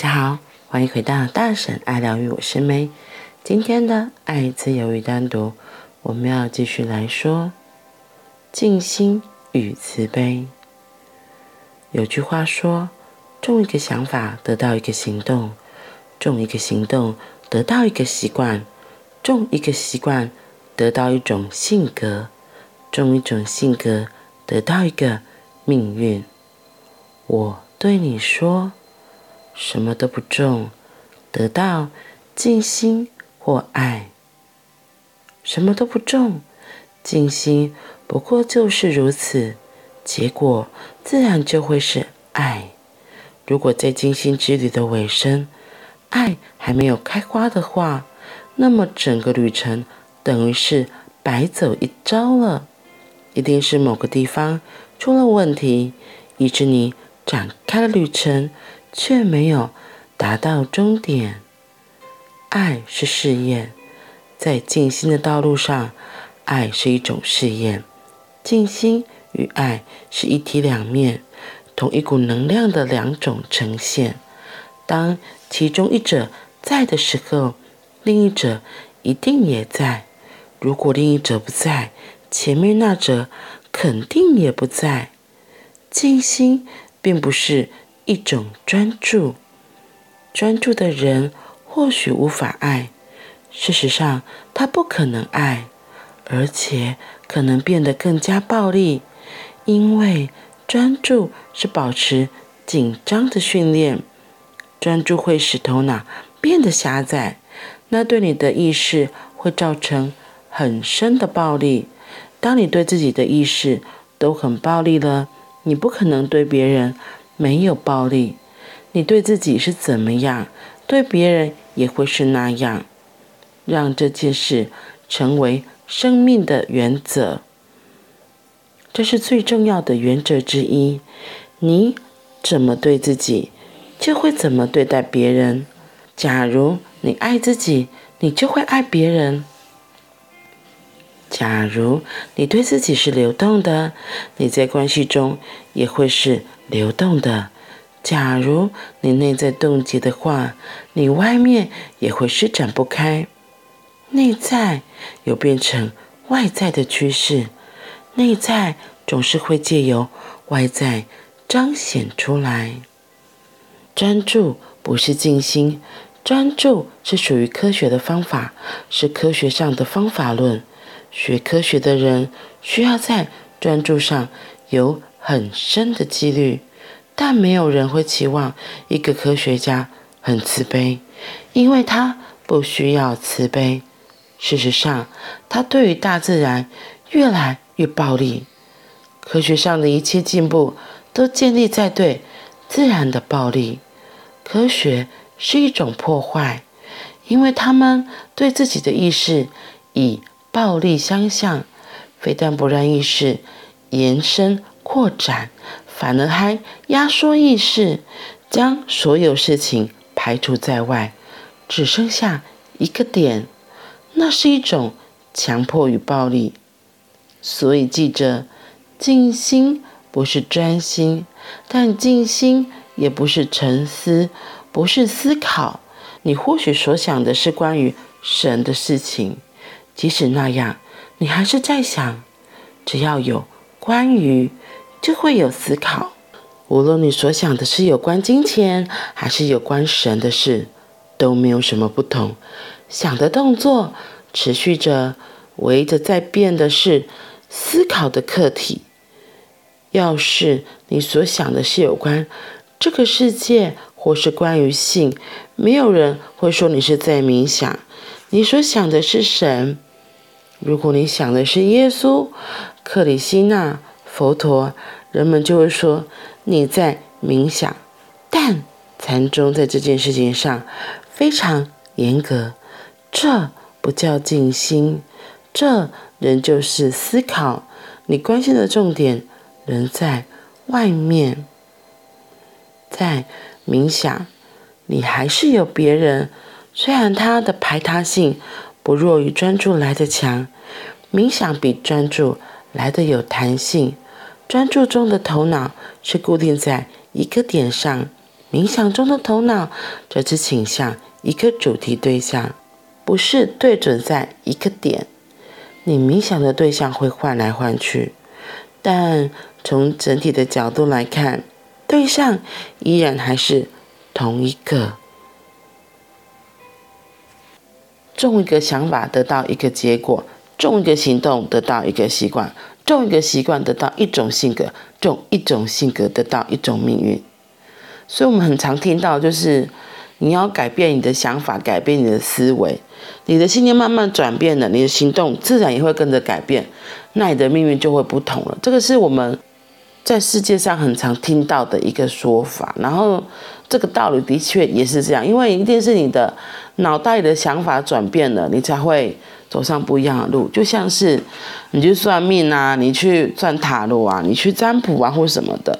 大家好，欢迎回到大婶爱疗愈，我是 May。今天的爱自由与单独，我们要继续来说静心与慈悲。有句话说：种一个想法，得到一个行动；种一个行动，得到一个习惯；种一个习惯，得到一种性格；种一种性格，得到一个命运。我对你说。什么都不种，得到静心或爱；什么都不种，静心不过就是如此，结果自然就会是爱。如果在静心之旅的尾声，爱还没有开花的话，那么整个旅程等于是白走一遭了。一定是某个地方出了问题，以致你展开了旅程。却没有达到终点。爱是试验，在静心的道路上，爱是一种试验。静心与爱是一体两面，同一股能量的两种呈现。当其中一者在的时候，另一者一定也在。如果另一者不在，前面那者肯定也不在。静心并不是。一种专注，专注的人或许无法爱。事实上，他不可能爱，而且可能变得更加暴力，因为专注是保持紧张的训练。专注会使头脑变得狭窄，那对你的意识会造成很深的暴力。当你对自己的意识都很暴力了，你不可能对别人。没有暴力，你对自己是怎么样，对别人也会是那样。让这件事成为生命的原则，这是最重要的原则之一。你怎么对自己，就会怎么对待别人。假如你爱自己，你就会爱别人。假如你对自己是流动的，你在关系中也会是流动的。假如你内在冻结的话，你外面也会施展不开。内在有变成外在的趋势，内在总是会借由外在彰显出来。专注不是静心，专注是属于科学的方法，是科学上的方法论。学科学的人需要在专注上有很深的纪律，但没有人会期望一个科学家很慈悲，因为他不需要慈悲。事实上，他对于大自然越来越暴力。科学上的一切进步都建立在对自然的暴力。科学是一种破坏，因为他们对自己的意识以暴力相向，非但不让意识延伸扩展，反而还压缩意识，将所有事情排除在外，只剩下一个点。那是一种强迫与暴力。所以记着，静心不是专心，但静心也不是沉思，不是思考。你或许所想的是关于神的事情。即使那样，你还是在想。只要有关于，就会有思考。无论你所想的是有关金钱，还是有关神的事，都没有什么不同。想的动作持续着，围着在变的是思考的课题。要是你所想的是有关这个世界，或是关于性，没有人会说你是在冥想。你所想的是神。如果你想的是耶稣、克里希那、佛陀，人们就会说你在冥想。但禅宗在这件事情上非常严格，这不叫静心，这仍旧是思考。你关心的重点仍在外面，在冥想，你还是有别人，虽然他的排他性。不弱于专注来的强，冥想比专注来的有弹性。专注中的头脑是固定在一个点上，冥想中的头脑则是倾向一个主题对象，不是对准在一个点。你冥想的对象会换来换去，但从整体的角度来看，对象依然还是同一个。种一个想法得到一个结果，种一个行动得到一个习惯，种一个习惯得到一种性格，种一种性格得到一种命运。所以，我们很常听到，就是你要改变你的想法，改变你的思维，你的信念慢慢转变了，你的行动自然也会跟着改变，那你的命运就会不同了。这个是我们在世界上很常听到的一个说法。然后，这个道理的确也是这样，因为一定是你的脑袋里的想法转变了，你才会走上不一样的路。就像是你去算命啊，你去算塔罗啊，你去占卜啊，或什么的。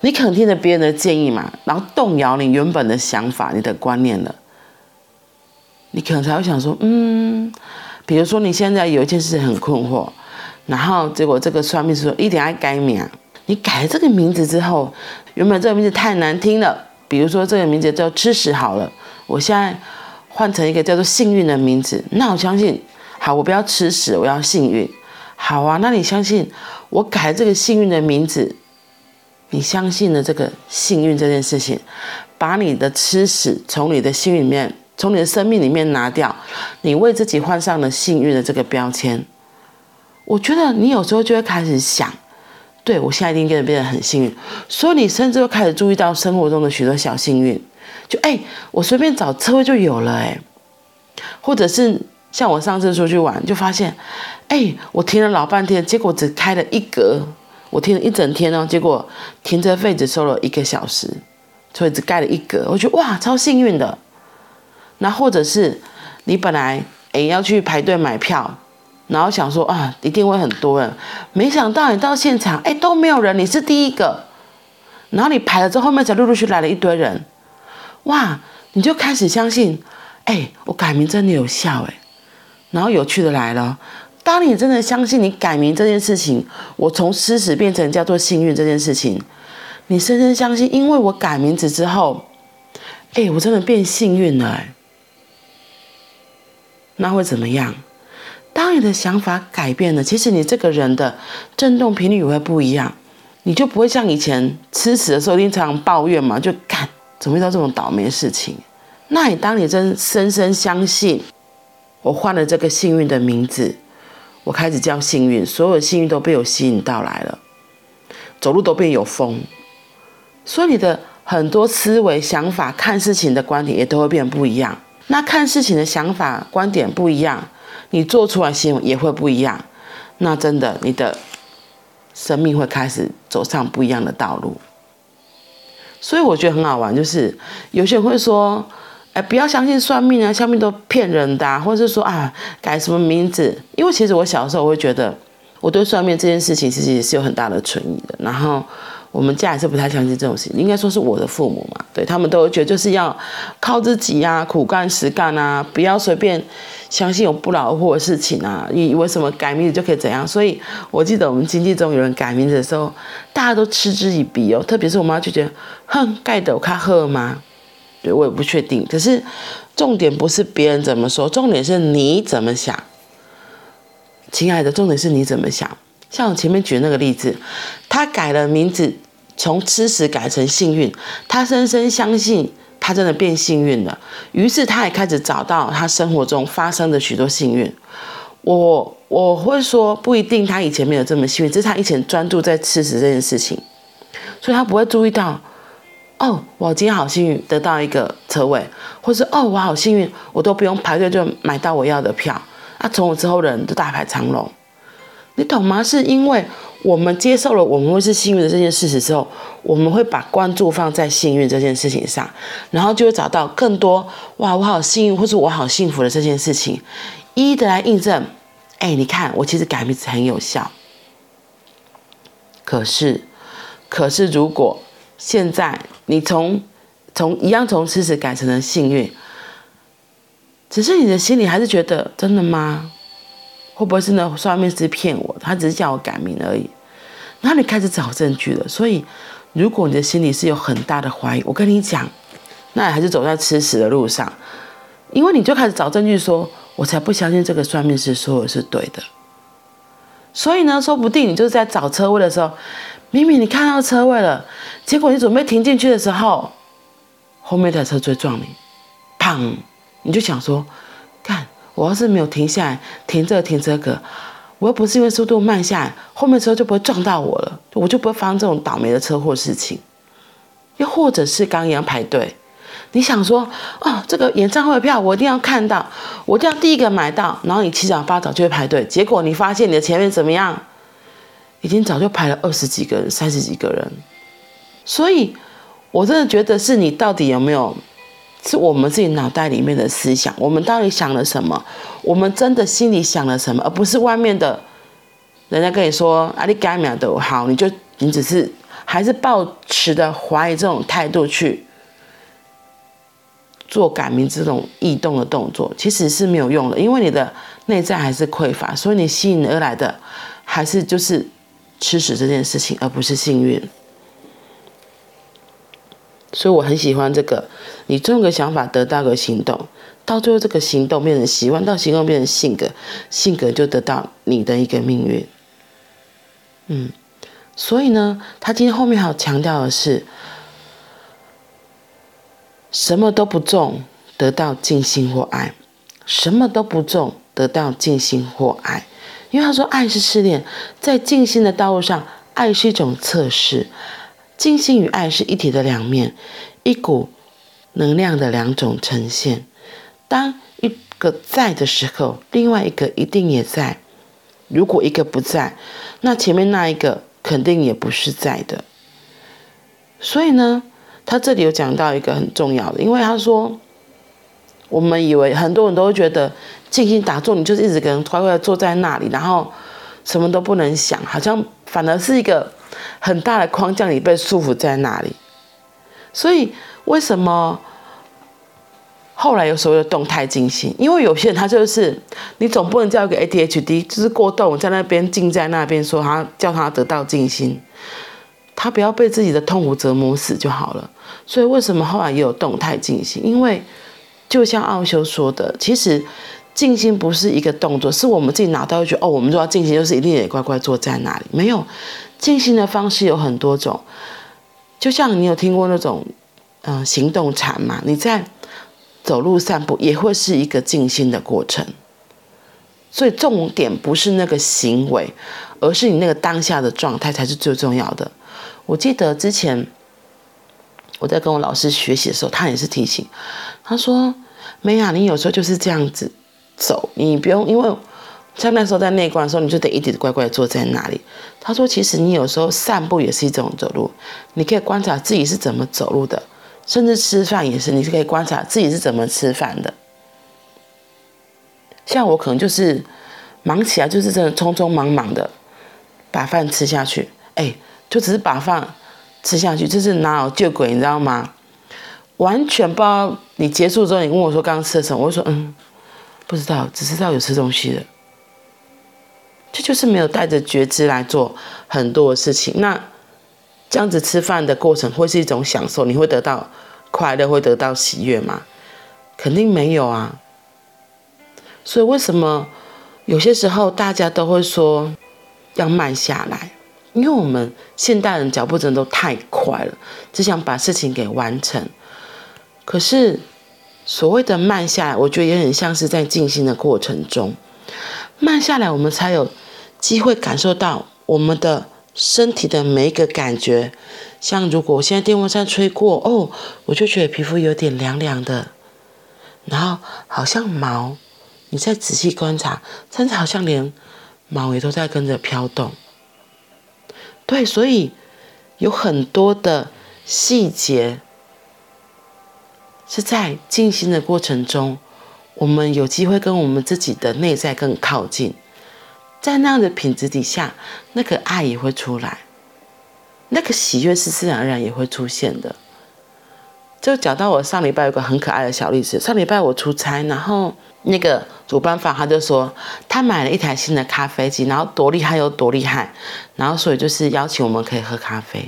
你可能听了别人的建议嘛，然后动摇你原本的想法、你的观念了，你可能才会想说，嗯，比如说你现在有一件事很困惑，然后结果这个算命师说一定要改名，你改了这个名字之后，原本这个名字太难听了，比如说这个名字叫吃屎好了，我现在换成一个叫做幸运的名字，那我相信，好，我不要吃屎，我要幸运，好啊，那你相信我改这个幸运的名字？你相信了这个幸运这件事情，把你的吃屎从你的幸运里面，从你的生命里面拿掉，你为自己换上了幸运的这个标签。我觉得你有时候就会开始想，对，我现在一定跟着变得很幸运，所以你甚至会开始注意到生活中的许多小幸运，就哎，我随便找车位就有了哎，或者是像我上次出去玩就发现，哎，我停了老半天，结果只开了一格。我停了一整天哦，结果停车费只收了一个小时，所以只盖了一格。我觉得哇，超幸运的。那或者是你本来诶要去排队买票，然后想说啊一定会很多人，没想到你到现场诶都没有人，你是第一个。然后你排了之后，后面才陆陆续续来了一堆人，哇，你就开始相信，哎我改名真的有效哎。然后有趣的来了。当你真的相信你改名这件事情，我从吃屎变成叫做幸运这件事情，你深深相信，因为我改名字之后，哎，我真的变幸运了，哎，那会怎么样？当你的想法改变了，其实你这个人的震动频率也会不一样，你就不会像以前吃屎的时候经常抱怨嘛，就干怎么遇到这种倒霉事情？那你当你真深深相信，我换了这个幸运的名字。我开始叫幸运，所有幸运都被我吸引到来了，走路都变有风，所以你的很多思维、想法、看事情的观点也都会变不一样。那看事情的想法、观点不一样，你做出来行为也会不一样。那真的，你的生命会开始走上不一样的道路。所以我觉得很好玩，就是有些人会说。哎，不要相信算命啊，算命都骗人的啊，或者是说啊，改什么名字？因为其实我小时候我会觉得，我对算命这件事情其实也是有很大的存疑的。然后我们家也是不太相信这种事情，应该说是我的父母嘛，对他们都觉得就是要靠自己啊，苦干实干啊，不要随便相信有不劳而获的事情啊，以为什么改名字就可以怎样？所以我记得我们亲戚中有人改名字的时候，大家都嗤之以鼻哦，特别是我妈就觉得，哼，盖的我看喝吗？对，我也不确定。可是重点不是别人怎么说，重点是你怎么想。亲爱的，重点是你怎么想。像我前面举的那个例子，他改了名字，从吃屎改成幸运，他深深相信他真的变幸运了。于是他也开始找到他生活中发生的许多幸运。我我会说不一定，他以前没有这么幸运，只是他以前专注在吃屎这件事情，所以他不会注意到。哦，我今天好幸运得到一个车位，或是哦，我好幸运，我都不用排队就买到我要的票。啊，从我之后的人都大排长龙，你懂吗？是因为我们接受了我们会是幸运的这件事实之后，我们会把关注放在幸运这件事情上，然后就会找到更多哇，我好幸运，或是我好幸福的这件事情，一一的来印证。哎，你看，我其实改名字很有效。可是，可是如果现在你从从一样从吃屎改成了幸运，只是你的心里还是觉得真的吗？会不会是那算命师骗我？他只是叫我改名而已。然后你开始找证据了，所以如果你的心里是有很大的怀疑，我跟你讲，那你还是走在吃屎的路上，因为你就开始找证据说，我才不相信这个算命师说的是对的。所以呢，说不定你就是在找车位的时候，明明你看到车位了，结果你准备停进去的时候，后面的车追撞你，砰！你就想说，我要是没有停下来，停这个停这个。我又不是因为速度慢下来，后面车就不会撞到我了，我就不会发生这种倒霉的车祸事情。又或者是刚一样排队，你想说，哦，这个演唱会票我一定要看到，我一定要第一个买到，然后你七早八早就会排队，结果你发现你的前面怎么样，已经早就排了二十几个人、三十几个人。所以，我真的觉得是你到底有没有？是我们自己脑袋里面的思想，我们到底想了什么？我们真的心里想了什么？而不是外面的人家跟你说啊，你改名都好，你就你只是还是抱持的怀疑这种态度去做改名这种异动的动作，其实是没有用的，因为你的内在还是匮乏，所以你吸引而来的还是就是吃屎这件事情，而不是幸运。所以我很喜欢这个，你种个想法得到个行动，到最后这个行动变成习惯，到行动变成性格，性格就得到你的一个命运。嗯，所以呢，他今天后面还有强调的是，什么都不种得到静心或爱，什么都不种得到静心或爱，因为他说爱是试炼，在静心的道路上，爱是一种测试。静心与爱是一体的两面，一股能量的两种呈现。当一个在的时候，另外一个一定也在。如果一个不在，那前面那一个肯定也不是在的。所以呢，他这里有讲到一个很重要的，因为他说，我们以为很多人都会觉得静心打坐，你就是一直跟乖乖坐在那里，然后什么都不能想，好像反而是一个。很大的框架里被束缚在那里，所以为什么后来有所谓的动态静心？因为有些人他就是，你总不能叫一个 ADHD 就是过动在那边静在那边说他叫他得到静心，他不要被自己的痛苦折磨死就好了。所以为什么后来也有动态静心？因为就像奥修说的，其实静心不是一个动作，是我们自己脑袋会觉得哦，我们说要静心就是一定得乖乖坐在那里，没有。静心的方式有很多种，就像你有听过那种，嗯、行动禅嘛？你在走路散步也会是一个静心的过程。所以重点不是那个行为，而是你那个当下的状态才是最重要的。我记得之前我在跟我老师学习的时候，他也是提醒，他说：“美雅，你有时候就是这样子走，你不用因为。”像那时候在内观的时候，你就得一直乖乖坐在那里。他说：“其实你有时候散步也是一种走路，你可以观察自己是怎么走路的，甚至吃饭也是，你是可以观察自己是怎么吃饭的。像我可能就是忙起来，就是真的匆匆忙忙的把饭吃下去，哎，就只是把饭吃下去，就是哪有救鬼，你知道吗？完全不知道。你结束之后，你问我说刚刚吃了什么，我说嗯，不知道，只知道有吃东西的。”这就是没有带着觉知来做很多的事情。那这样子吃饭的过程会是一种享受，你会得到快乐，会得到喜悦吗？肯定没有啊。所以为什么有些时候大家都会说要慢下来？因为我们现代人脚步真的都太快了，只想把事情给完成。可是所谓的慢下来，我觉得也很像是在静心的过程中慢下来，我们才有。机会感受到我们的身体的每一个感觉，像如果我现在电风扇吹过哦，我就觉得皮肤有点凉凉的，然后好像毛，你再仔细观察，甚至好像连毛也都在跟着飘动。对，所以有很多的细节是在静心的过程中，我们有机会跟我们自己的内在更靠近。在那样的品质底下，那个爱也会出来，那个喜悦是自然而然也会出现的。就讲到我上礼拜有个很可爱的小例子，上礼拜我出差，然后那个主办方他就说他买了一台新的咖啡机，然后多厉害有多厉害，然后所以就是邀请我们可以喝咖啡。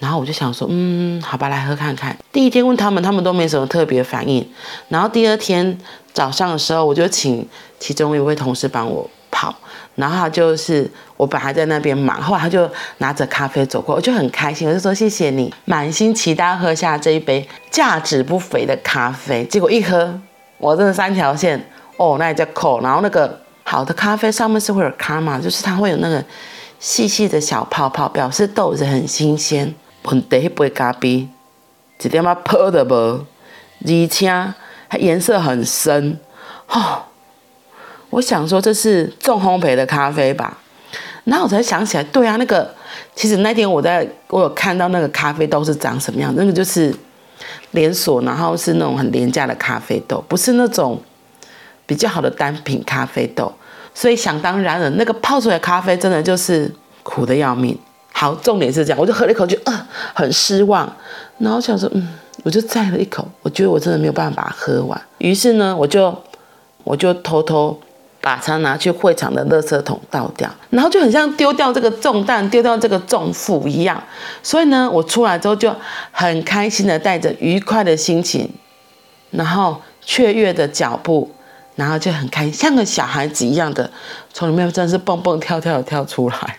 然后我就想说，嗯，好吧，来喝看看。第一天问他们，他们都没什么特别反应。然后第二天早上的时候，我就请其中一位同事帮我泡。然后他就是我本来在那边忙，后来他就拿着咖啡走过，我就很开心，我就说谢谢你，满心期待喝下这一杯价值不菲的咖啡。结果一喝，我真的三条线哦，那也叫扣。然后那个好的咖啡上面是会有咖嘛，就是它会有那个细细的小泡泡，表示豆子很新鲜。问题一杯咖啡，一点仔泡都无，而且它颜色很深，哦。我想说这是重烘焙的咖啡吧，然后我才想起来，对啊，那个其实那天我在我有看到那个咖啡豆是长什么样，那个就是连锁，然后是那种很廉价的咖啡豆，不是那种比较好的单品咖啡豆，所以想当然了，那个泡出来的咖啡真的就是苦得要命。好，重点是这样，我就喝了一口就，呃，很失望，然后想说，嗯，我就再了一口，我觉得我真的没有办法喝完，于是呢，我就我就偷偷把它拿去会场的垃圾桶倒掉，然后就很像丢掉这个重担，丢掉这个重负一样，所以呢，我出来之后就很开心的带着愉快的心情，然后雀跃的脚步，然后就很开心，像个小孩子一样的从里面真是蹦蹦跳跳的跳出来。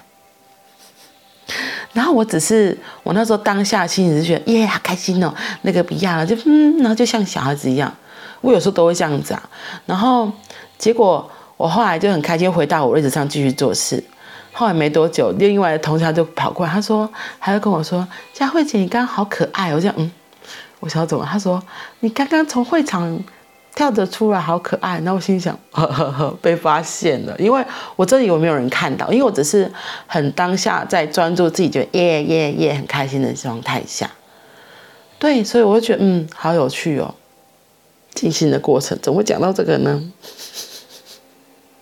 然后我只是，我那时候当下心情是觉得耶，好开心哦，那个不要了，就嗯，然后就像小孩子一样，我有时候都会这样子啊。然后结果我后来就很开心，回到我位置上继续做事。后来没多久，另外的同事他就跑过来，他说，还要跟我说，佳慧姐，你刚刚好可爱。我讲嗯，我想怎么？他说你刚刚从会场。跳着出来好可爱，然后我心想 呵呵呵，被发现了，因为我这里有没有人看到？因为我只是很当下在专注自己觉得耶耶耶很开心的状态下，对，所以我就觉得嗯，好有趣哦，静心的过程怎么会讲到这个呢？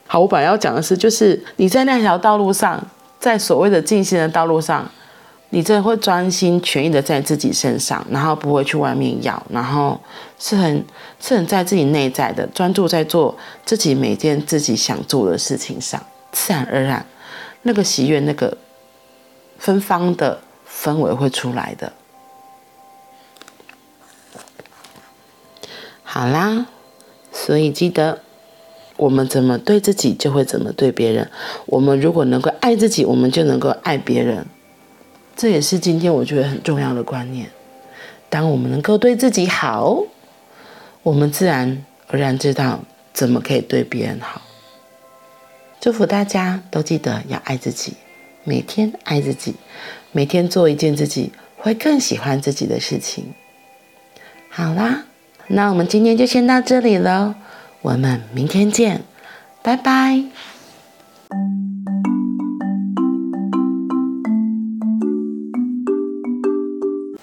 好，我本来要讲的是，就是你在那条道路上，在所谓的静心的道路上。你真的会专心全意的在自己身上，然后不会去外面要，然后是很是很在自己内在的专注在做自己每件自己想做的事情上，自然而然那个喜悦、那个芬芳的氛围会出来的。好啦，所以记得我们怎么对自己，就会怎么对别人。我们如果能够爱自己，我们就能够爱别人。这也是今天我觉得很重要的观念。当我们能够对自己好，我们自然而然知道怎么可以对别人好。祝福大家都记得要爱自己，每天爱自己，每天做一件自己会更喜欢自己的事情。好啦，那我们今天就先到这里了，我们明天见，拜拜。